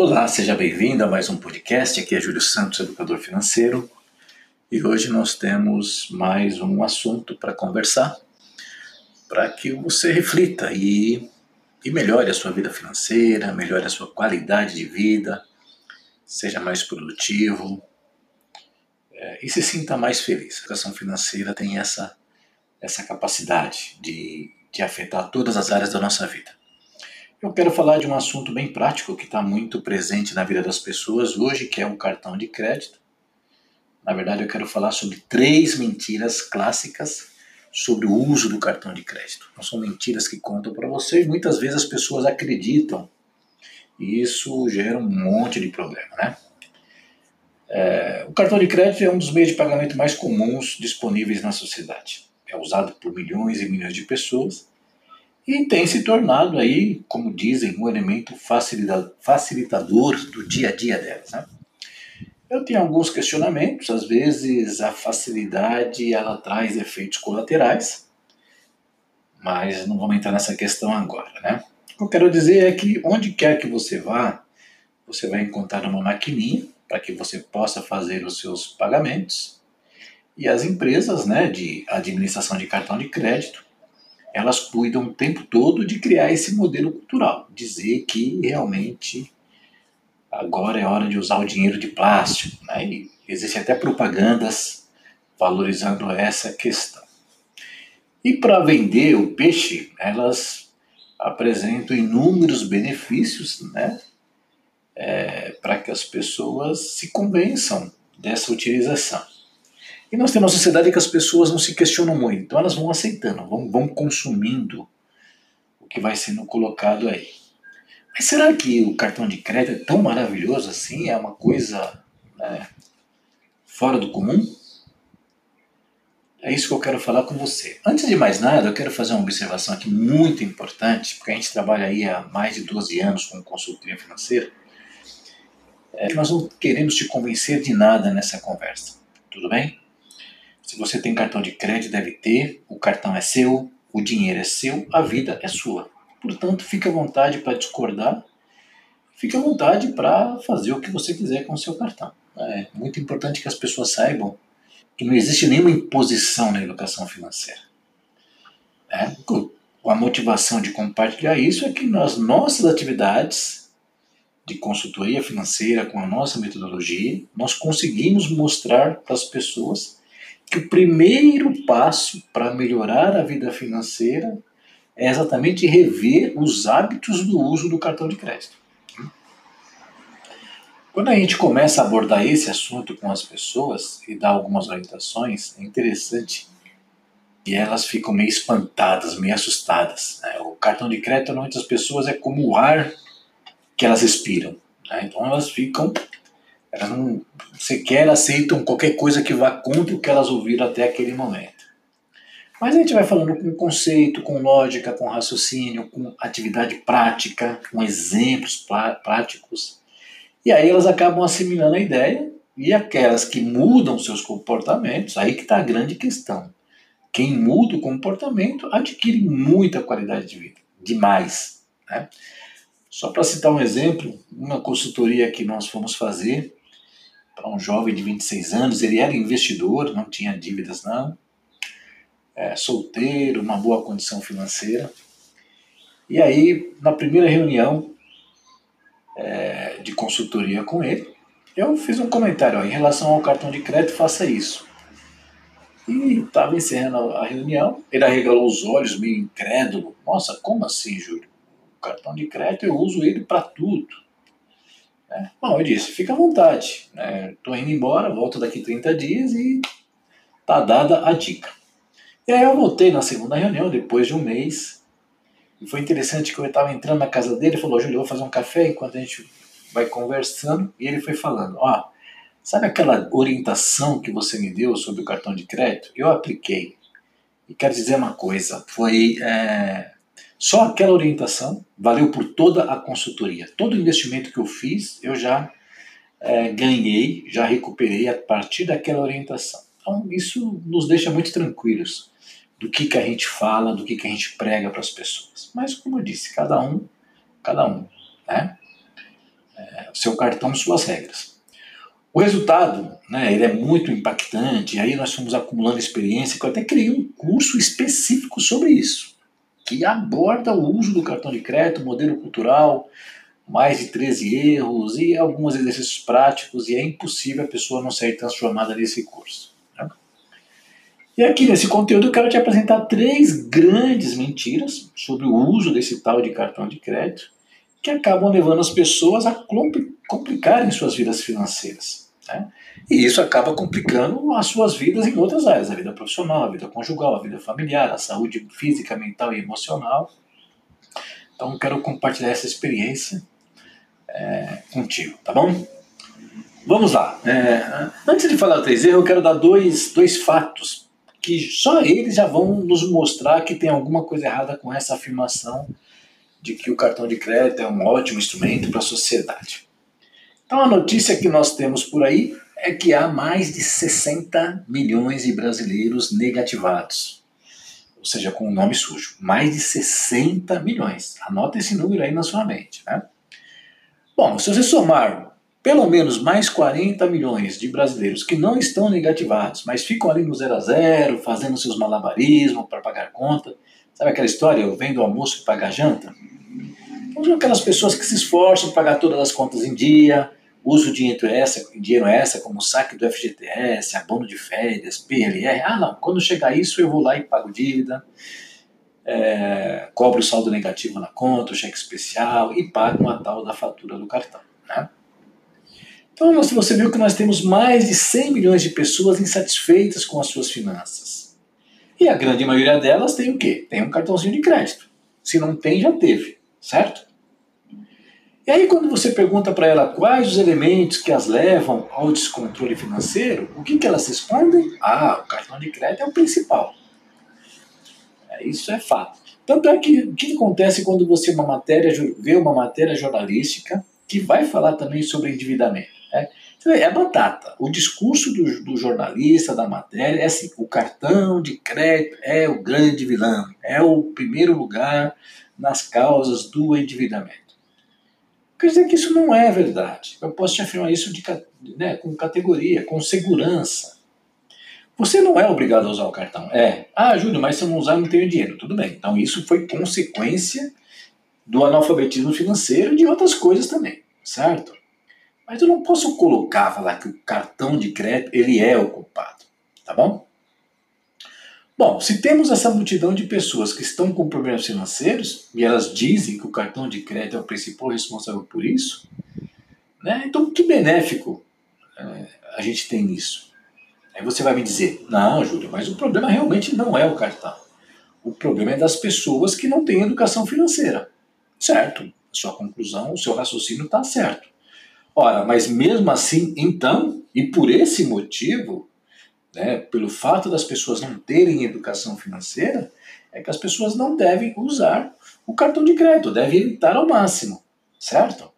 Olá, seja bem-vindo a mais um podcast. Aqui é Júlio Santos, educador financeiro, e hoje nós temos mais um assunto para conversar, para que você reflita e, e melhore a sua vida financeira, melhore a sua qualidade de vida, seja mais produtivo é, e se sinta mais feliz. A educação financeira tem essa, essa capacidade de, de afetar todas as áreas da nossa vida. Eu quero falar de um assunto bem prático que está muito presente na vida das pessoas hoje, que é um cartão de crédito. Na verdade, eu quero falar sobre três mentiras clássicas sobre o uso do cartão de crédito. Não são mentiras que contam para você e muitas vezes as pessoas acreditam. E isso gera um monte de problema, né? É, o cartão de crédito é um dos meios de pagamento mais comuns disponíveis na sociedade. É usado por milhões e milhões de pessoas e tem se tornado aí, como dizem, um elemento facilitador do dia a dia delas. Né? Eu tenho alguns questionamentos, às vezes a facilidade ela traz efeitos colaterais, mas não vamos entrar nessa questão agora, né? O que eu quero dizer é que onde quer que você vá, você vai encontrar uma maquininha para que você possa fazer os seus pagamentos. E as empresas né, de administração de cartão de crédito elas cuidam o tempo todo de criar esse modelo cultural, dizer que realmente agora é hora de usar o dinheiro de plástico. Né? E existem até propagandas valorizando essa questão. E para vender o peixe, elas apresentam inúmeros benefícios né? É, para que as pessoas se convençam dessa utilização. E nós temos uma sociedade que as pessoas não se questionam muito, então elas vão aceitando, vão, vão consumindo o que vai sendo colocado aí. Mas será que o cartão de crédito é tão maravilhoso assim? É uma coisa né, fora do comum? É isso que eu quero falar com você. Antes de mais nada, eu quero fazer uma observação aqui muito importante, porque a gente trabalha aí há mais de 12 anos com consultoria financeira. É, nós não queremos te convencer de nada nessa conversa, tudo bem? Se você tem cartão de crédito, deve ter, o cartão é seu, o dinheiro é seu, a vida é sua. Portanto, fique à vontade para discordar, fique à vontade para fazer o que você quiser com o seu cartão. É muito importante que as pessoas saibam que não existe nenhuma imposição na educação financeira. É, a motivação de compartilhar isso é que nas nossas atividades de consultoria financeira, com a nossa metodologia, nós conseguimos mostrar para as pessoas que o primeiro passo para melhorar a vida financeira é exatamente rever os hábitos do uso do cartão de crédito. Quando a gente começa a abordar esse assunto com as pessoas e dá algumas orientações, é interessante que elas ficam meio espantadas, meio assustadas. Né? O cartão de crédito, normalmente, as pessoas é como o ar que elas respiram. Né? Então elas ficam elas não sequer aceitam qualquer coisa que vá contra o que elas ouviram até aquele momento. Mas a gente vai falando com conceito, com lógica, com raciocínio, com atividade prática, com exemplos práticos. E aí elas acabam assimilando a ideia e aquelas que mudam seus comportamentos, aí que está a grande questão. Quem muda o comportamento adquire muita qualidade de vida, demais. Né? Só para citar um exemplo, uma consultoria que nós fomos fazer, para um jovem de 26 anos. Ele era investidor, não tinha dívidas não, é, solteiro, uma boa condição financeira. E aí, na primeira reunião é, de consultoria com ele, eu fiz um comentário, ó, em relação ao cartão de crédito, faça isso. E estava encerrando a reunião, ele arregalou os olhos, meio incrédulo. Nossa, como assim, Júlio? O cartão de crédito eu uso ele para tudo. Bom, eu disse, fica à vontade. Né? indo embora, volto daqui 30 dias e tá dada a dica. E aí eu voltei na segunda reunião, depois de um mês. E foi interessante que eu estava entrando na casa dele e falou, Júlio, vou fazer um café enquanto a gente vai conversando. E ele foi falando, ó, sabe aquela orientação que você me deu sobre o cartão de crédito? Eu apliquei. E quero dizer uma coisa, foi é, só aquela orientação valeu por toda a consultoria. Todo investimento que eu fiz, eu já é, ganhei, já recuperei a partir daquela orientação. Então, isso nos deixa muito tranquilos do que, que a gente fala, do que, que a gente prega para as pessoas. Mas, como eu disse, cada um, cada um. Né? é, seu cartão, suas regras. O resultado, né, ele é muito impactante, aí nós fomos acumulando experiência, que eu até criei um curso específico sobre isso, que aborda o uso do cartão de crédito, modelo cultural, mais de 13 erros e alguns exercícios práticos, e é impossível a pessoa não sair transformada nesse curso. Né? E aqui nesse conteúdo eu quero te apresentar três grandes mentiras sobre o uso desse tal de cartão de crédito, que acabam levando as pessoas a complicarem suas vidas financeiras. Né? E isso acaba complicando as suas vidas em outras áreas, a vida profissional, a vida conjugal, a vida familiar, a saúde física, mental e emocional. Então quero compartilhar essa experiência é, contigo, tá bom? Vamos lá. É, antes de falar três erros, eu quero dar dois, dois fatos que só eles já vão nos mostrar que tem alguma coisa errada com essa afirmação de que o cartão de crédito é um ótimo instrumento para a sociedade. Então, a notícia que nós temos por aí é que há mais de 60 milhões de brasileiros negativados. Ou seja, com o nome sujo. Mais de 60 milhões. Anota esse número aí na sua mente. Né? Bom, se você somar pelo menos mais 40 milhões de brasileiros que não estão negativados, mas ficam ali no zero a zero, fazendo seus malabarismos para pagar conta, sabe aquela história, eu vendo almoço e pagar janta? Então, aquelas pessoas que se esforçam para pagar todas as contas em dia, uso dinheiro essa, dinheiro essa como saque do FGTS, abono de férias, PLR. Ah, não, quando chegar isso eu vou lá e pago dívida, é, cobro o saldo negativo na conta, o cheque especial e pago uma tal da fatura do cartão. Né? Então você viu que nós temos mais de 100 milhões de pessoas insatisfeitas com as suas finanças. E a grande maioria delas tem o quê? Tem um cartãozinho de crédito. Se não tem, já teve, certo? E aí, quando você pergunta para ela quais os elementos que as levam ao descontrole financeiro, o que, que elas respondem? Ah, o cartão de crédito é o principal. É, isso é fato. Tanto é que o que acontece quando você uma matéria, vê uma matéria jornalística que vai falar também sobre endividamento? Né? É batata. O discurso do, do, jornalista, da matéria, é assim: o cartão de crédito é o grande vilão, é o primeiro lugar nas causas do endividamento. Quer dizer que isso não é verdade. Eu posso te afirmar isso de, né, com categoria, com segurança. Você não é obrigado a usar o cartão. É. Ah, Júlio, mas se eu não usar, eu não tenho dinheiro. Tudo bem. Então isso foi consequência do analfabetismo financeiro e de outras coisas também, certo? Mas eu não posso colocar, falar que o cartão de crédito ele é o culpado, tá bom? Bom, se temos essa multidão de pessoas que estão com problemas financeiros e elas dizem que o cartão de crédito é o principal responsável por isso, né? então que benéfico é, a gente tem nisso? Aí você vai me dizer, não, Júlio, mas o problema realmente não é o cartão. O problema é das pessoas que não têm educação financeira. Certo, sua conclusão, o seu raciocínio está certo. Ora, mas mesmo assim, então, e por esse motivo, né, pelo fato das pessoas não terem educação financeira, é que as pessoas não devem usar o cartão de crédito, devem evitar ao máximo, certo?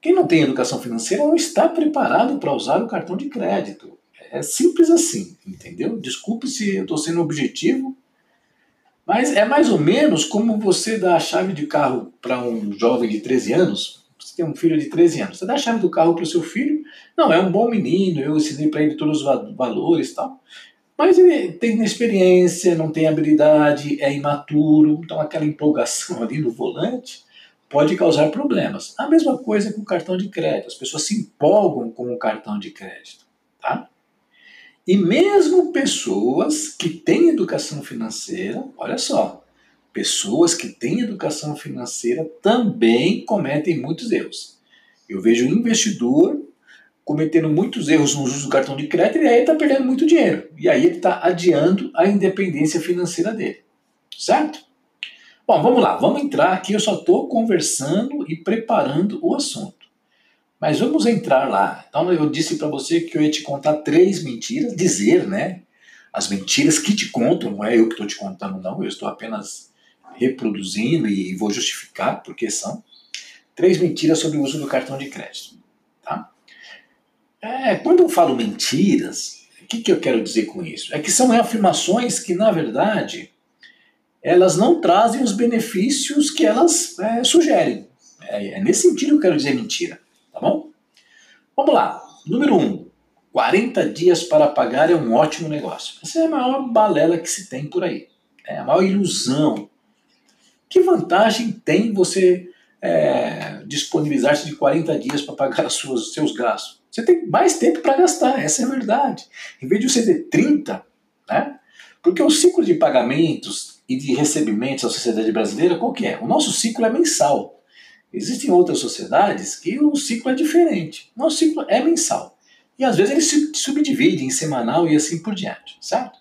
Quem não tem educação financeira não está preparado para usar o cartão de crédito. É simples assim, entendeu? Desculpe se eu estou sendo objetivo, mas é mais ou menos como você dá a chave de carro para um jovem de 13 anos. Tem um filho de 13 anos. Você dá a chave do carro para o seu filho, não, é um bom menino, eu ensinei para ele todos os valores e tal. Mas ele tem inexperiência, não tem habilidade, é imaturo, então aquela empolgação ali no volante pode causar problemas. A mesma coisa com o cartão de crédito, as pessoas se empolgam com o cartão de crédito, tá? E mesmo pessoas que têm educação financeira, olha só, pessoas que têm educação financeira também cometem muitos erros. Eu vejo um investidor cometendo muitos erros no uso do cartão de crédito e aí está perdendo muito dinheiro. E aí ele está adiando a independência financeira dele. Certo? Bom, vamos lá, vamos entrar aqui. Eu só estou conversando e preparando o assunto. Mas vamos entrar lá. Então eu disse para você que eu ia te contar três mentiras, dizer, né? As mentiras que te contam, não é eu que estou te contando, não. Eu estou apenas reproduzindo e vou justificar porque são. Três mentiras sobre o uso do cartão de crédito. Tá? É, quando eu falo mentiras, o que, que eu quero dizer com isso? É que são afirmações que, na verdade, elas não trazem os benefícios que elas é, sugerem. É, é, nesse sentido que eu quero dizer mentira. Tá bom? Vamos lá. Número 1. Um, 40 dias para pagar é um ótimo negócio. Essa é a maior balela que se tem por aí. É a maior ilusão. Que vantagem tem você é, disponibilizar-se de 40 dias para pagar os seus, gastos? Você tem mais tempo para gastar, essa é a verdade. Em vez de você ter 30, né? Porque o ciclo de pagamentos e de recebimentos da sociedade brasileira, qual que é? O nosso ciclo é mensal. Existem outras sociedades que o ciclo é diferente. Nosso ciclo é mensal. E às vezes ele se subdivide em semanal e assim por diante, certo?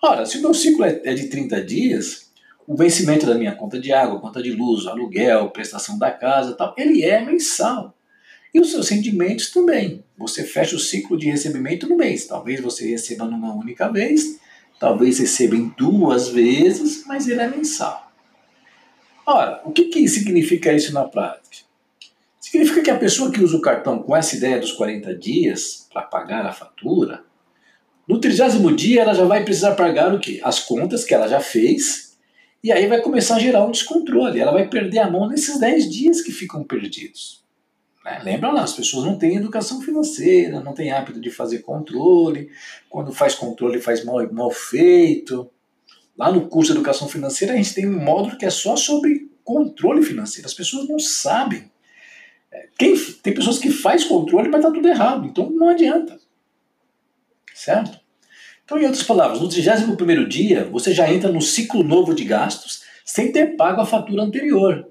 Ora, se o meu ciclo é, é de 30 dias, o vencimento da minha conta de água, conta de luz, aluguel, prestação da casa tal, ele é mensal. E os seus rendimentos também. Você fecha o ciclo de recebimento no mês. Talvez você receba numa única vez, talvez receba em duas vezes, mas ele é mensal. Ora, o que, que significa isso na prática? Significa que a pessoa que usa o cartão com essa ideia dos 40 dias para pagar a fatura, no trigésimo dia ela já vai precisar pagar o quê? As contas que ela já fez, e aí vai começar a gerar um descontrole. Ela vai perder a mão nesses 10 dias que ficam perdidos. Né? Lembra lá, as pessoas não têm educação financeira, não têm hábito de fazer controle. Quando faz controle, faz mal, mal feito. Lá no curso de educação financeira, a gente tem um módulo que é só sobre controle financeiro. As pessoas não sabem. É, quem, tem pessoas que faz controle, mas está tudo errado. Então não adianta. Certo? Então, em outras palavras, no 31 dia, você já entra no ciclo novo de gastos sem ter pago a fatura anterior.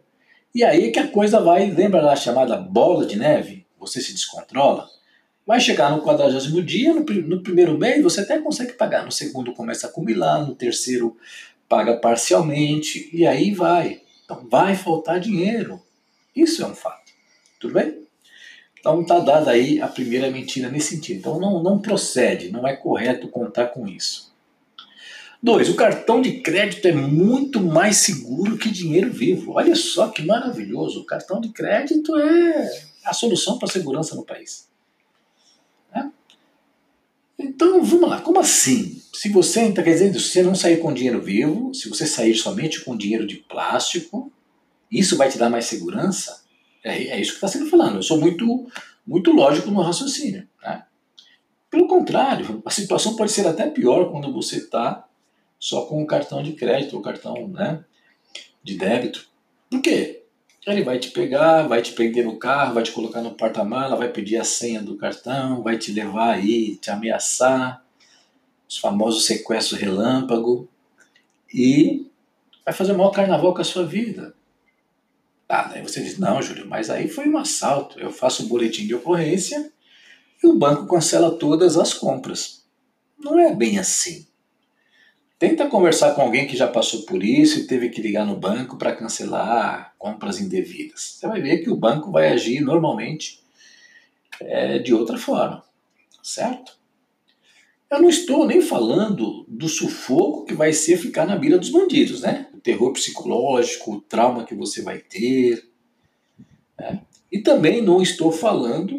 E aí que a coisa vai, lembra da chamada bola de neve? Você se descontrola. Vai chegar no quadragésimo dia, no, no primeiro mês você até consegue pagar, no segundo começa a acumular, no terceiro paga parcialmente, e aí vai. Então vai faltar dinheiro. Isso é um fato. Tudo bem? Então está dada aí a primeira mentira nesse sentido. Então não, não procede, não é correto contar com isso. Dois, o cartão de crédito é muito mais seguro que dinheiro vivo. Olha só que maravilhoso. O cartão de crédito é a solução para a segurança no país. Né? Então, vamos lá. Como assim? Se você, está quer dizer, se você não sair com dinheiro vivo, se você sair somente com dinheiro de plástico, isso vai te dar mais segurança? É, é isso que está sendo falado. Eu sou muito, muito lógico no raciocínio. Né? Pelo contrário, a situação pode ser até pior quando você está só com o cartão de crédito ou cartão né, de débito. Por quê? Ele vai te pegar, vai te prender no carro, vai te colocar no porta-mala, vai pedir a senha do cartão, vai te levar aí, te ameaçar, os famosos sequestros relâmpago, e vai fazer o maior carnaval com a sua vida. Ah, daí você diz, não, Júlio, mas aí foi um assalto. Eu faço um boletim de ocorrência e o banco cancela todas as compras. Não é bem assim. Tenta conversar com alguém que já passou por isso e teve que ligar no banco para cancelar compras indevidas. Você vai ver que o banco vai agir normalmente é, de outra forma, certo? Eu não estou nem falando do sufoco que vai ser ficar na mira dos bandidos, né? O terror psicológico, o trauma que você vai ter. Né? E também não estou falando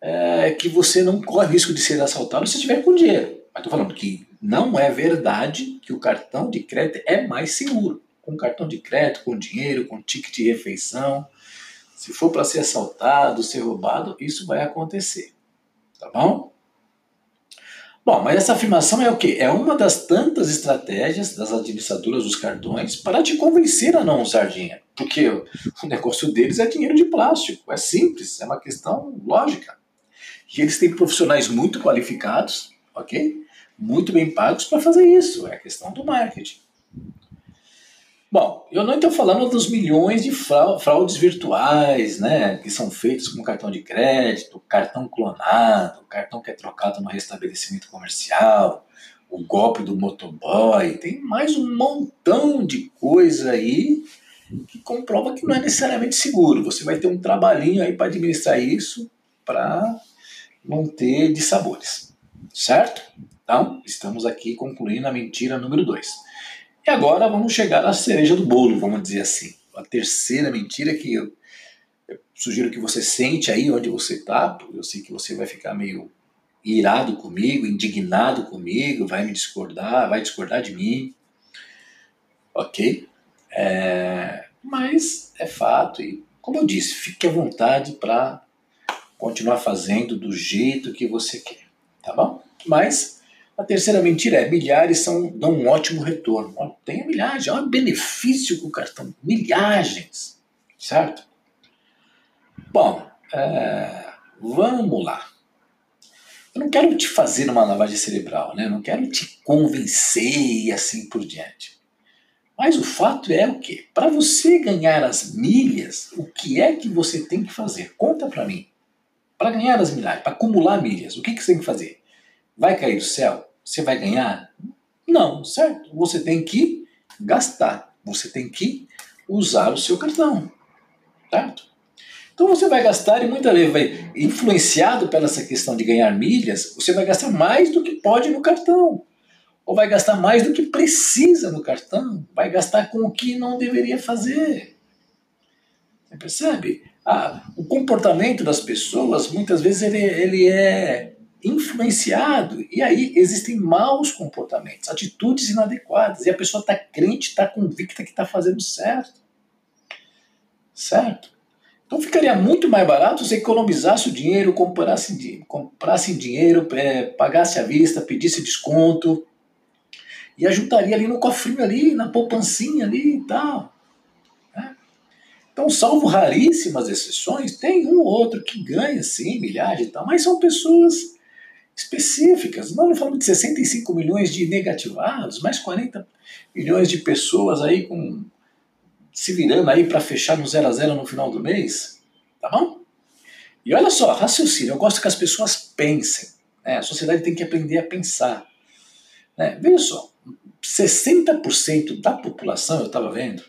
é, que você não corre risco de ser assaltado se estiver com dinheiro. Mas estou falando que não é verdade que o cartão de crédito é mais seguro. Com cartão de crédito, com dinheiro, com ticket de refeição, se for para ser assaltado, ser roubado, isso vai acontecer. Tá bom? Bom, mas essa afirmação é o quê? É uma das tantas estratégias das administradoras dos cartões para te convencer a não usar dinheiro. Porque o negócio deles é dinheiro de plástico. É simples, é uma questão lógica. E eles têm profissionais muito qualificados, ok? muito bem pagos para fazer isso. É a questão do marketing. Bom, eu não estou falando dos milhões de fraudes virtuais, né, que são feitas com cartão de crédito, cartão clonado, cartão que é trocado no restabelecimento comercial, o golpe do motoboy, tem mais um montão de coisa aí que comprova que não é necessariamente seguro. Você vai ter um trabalhinho aí para administrar isso para não ter dissabores, certo? Então, estamos aqui concluindo a mentira número 2. E agora vamos chegar à cereja do bolo, vamos dizer assim. A terceira mentira que eu, sugiro que você sente aí onde você está. Eu sei que você vai ficar meio irado comigo, indignado comigo, vai me discordar, vai discordar de mim. Ok? É, mas é fato e Como eu disse, fique à vontade para continuar fazendo do jeito que você quer, tá bom? Mas a terceira mentira é milhares são, dão um ótimo retorno. Tem milhagem, é um benefício com o cartão. Milhagens, certo? Bom, é, vamos lá. Eu não quero te fazer uma lavagem cerebral, né? Eu não quero te convencer e assim por diante. Mas o fato é o quê? Para você ganhar as milhas, o que é que você tem que fazer? Conta para mim. Para ganhar as milhas, para acumular milhas, o que, que você tem que fazer? Vai cair do céu? Você vai ganhar? Não, certo? Você tem que gastar. Você tem que usar o seu cartão. Certo? Então você vai gastar e muitas vezes vai, influenciado pela essa questão de ganhar milhas, você vai gastar mais do que pode no cartão. Ou vai gastar mais do que precisa no cartão. Vai gastar com o que não deveria fazer. Você percebe? Ah, o comportamento das pessoas, muitas vezes, ele, ele é influenciado. E aí existem maus comportamentos, atitudes inadequadas. E a pessoa está crente, está convicta que está fazendo certo. Certo? Então ficaria muito mais barato você economizasse o dinheiro, comprasse, comprasse dinheiro, é, pagasse à vista, pedisse desconto e ajudaria ali no cofrinho ali, na poupancinha ali e tal. Né? Então, salvo raríssimas exceções, tem um ou outro que ganha sim milhares e tal, mas são pessoas específicas. Nós não falamos de 65 milhões de negativados, mais 40 milhões de pessoas aí com se virando aí para fechar no zero a zero no final do mês, tá bom? E olha só, raciocínio, eu gosto que as pessoas pensem. Né? A sociedade tem que aprender a pensar. Né? Veja só, 60% da população, eu estava vendo,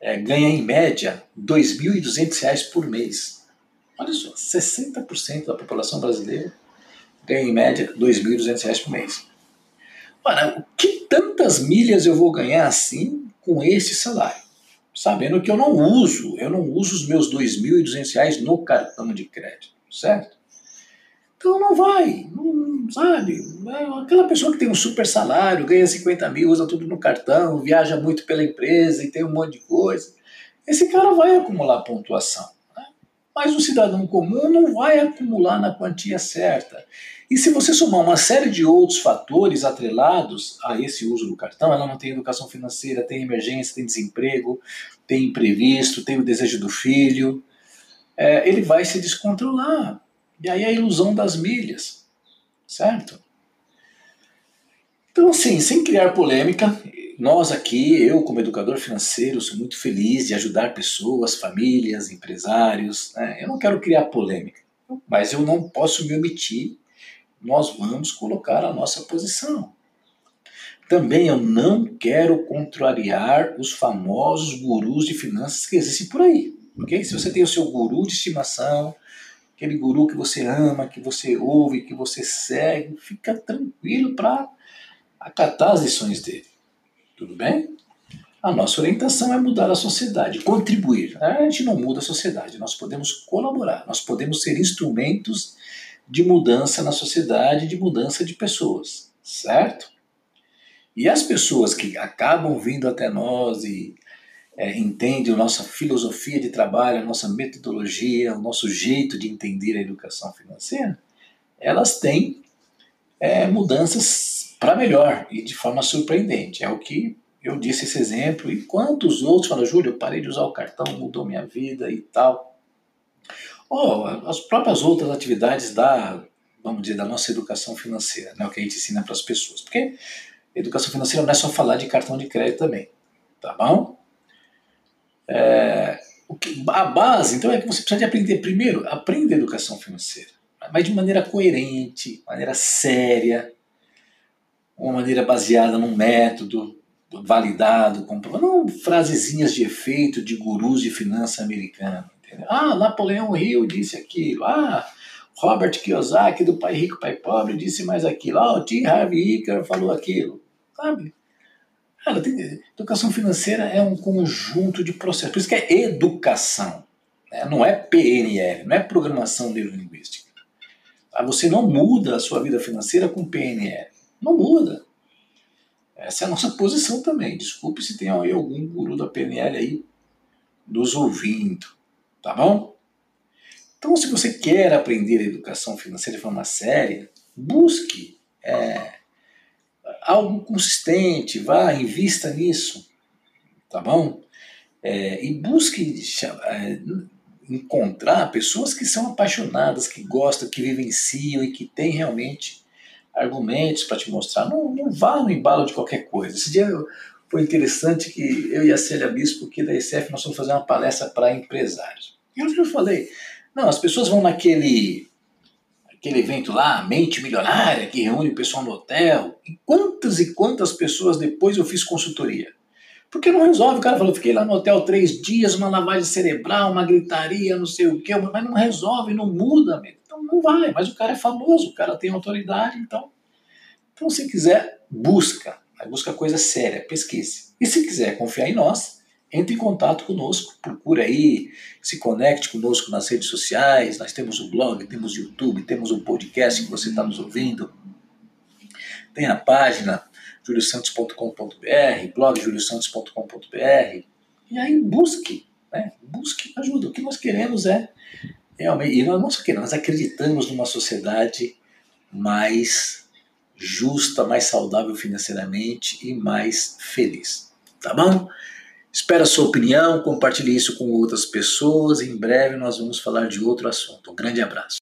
é, ganha em média R$ 2.200 por mês. Olha só, 60% da população brasileira ganha em média R$ 2.200 por mês. Ora, que tantas milhas eu vou ganhar assim com esse salário? Sabendo que eu não uso, eu não uso os meus R$ 2.200 no cartão de crédito, certo? Então não vai, não, sabe? Aquela pessoa que tem um super salário, ganha 50 mil, usa tudo no cartão, viaja muito pela empresa e tem um monte de coisa. Esse cara vai acumular pontuação. Mas o cidadão comum não vai acumular na quantia certa. E se você somar uma série de outros fatores atrelados a esse uso do cartão, ela não tem educação financeira, tem emergência, tem desemprego, tem imprevisto, tem o desejo do filho, é, ele vai se descontrolar. E aí a ilusão das milhas, certo? Então, assim, sem criar polêmica, nós aqui, eu como educador financeiro, sou muito feliz de ajudar pessoas, famílias, empresários. Né? Eu não quero criar polêmica, mas eu não posso me omitir. Nós vamos colocar a nossa posição. Também eu não quero contrariar os famosos gurus de finanças que existem por aí. Okay? Se você tem o seu guru de estimação, aquele guru que você ama, que você ouve, que você segue, fica tranquilo para acatar as lições dele. Tudo bem? A nossa orientação é mudar a sociedade, contribuir. A gente não muda a sociedade, nós podemos colaborar, nós podemos ser instrumentos de mudança na sociedade, de mudança de pessoas, certo? E as pessoas que acabam vindo até nós e é, entende a nossa filosofia de trabalho, a nossa metodologia, o nosso jeito de entender a educação financeira, elas têm é, mudanças para melhor e de forma surpreendente. É o que eu disse esse exemplo. E quantos outros falam, Júlio, eu parei de usar o cartão, mudou minha vida e tal. Ou as próprias outras atividades da, vamos dizer, da nossa educação financeira, né, o que a gente ensina para as pessoas. Porque educação financeira não é só falar de cartão de crédito também, tá bom? É, a base, então, é que você precisa de aprender primeiro, aprenda educação financeira, mas de maneira coerente, maneira séria, uma maneira baseada num método validado, comprovado, não frasezinhas de efeito de gurus de finança americano. Entendeu? Ah, Napoleão Hill disse aquilo. Ah, Robert Kiyosaki do Pai Rico, Pai Pobre disse mais aquilo. Ah, o T. Harvey Eker falou aquilo. Sabe? Cara, tem, educação financeira é um conjunto de processos. Por isso que é educação. Né? Não é PNL, não é programação neurolinguística. Ah, você não muda a sua vida financeira com PNL. Não muda. Essa é a nossa posição também. Desculpe se tem aí algum guru da PNL aí nos ouvindo. Tá bom? Então, se você quer aprender a educação financeira de forma séria, busque é, algo consistente, vá, invista nisso, tá bom? É, e busque é, encontrar pessoas que são apaixonadas, que gostam, que vivenciam e que têm realmente argumentos para te mostrar. Não, não vá no embalo de qualquer coisa. Esse dia foi interessante que eu e a Célia Bispo aqui da ECF nós fomos fazer uma palestra para empresários. E eu falei, não, as pessoas vão naquele aquele evento lá, Mente Milionária, que reúne o pessoal no hotel. E quantas e quantas pessoas depois eu fiz consultoria? Porque não resolve. O cara falou, fiquei lá no hotel três dias, uma lavagem cerebral, uma gritaria, não sei o quê, mas não resolve, não muda. Então não vai. Mas o cara é famoso, o cara tem autoridade, então. Então, se quiser, busca. Busca coisa séria, pesquise. E se quiser confiar em nós, entre em contato conosco, procura aí, se conecte conosco nas redes sociais, nós temos o blog, temos o YouTube, temos o podcast que você está nos ouvindo, tem a página juliosantos.com.br, blog juliosantos.com.br, e aí busque, né? busque ajuda. O que nós queremos é realmente, e nós não só queremos, nós acreditamos numa sociedade mais justa, mais saudável financeiramente e mais feliz. Tá bom? Espero a sua opinião, compartilhe isso com outras pessoas. Em breve nós vamos falar de outro assunto. Um grande abraço.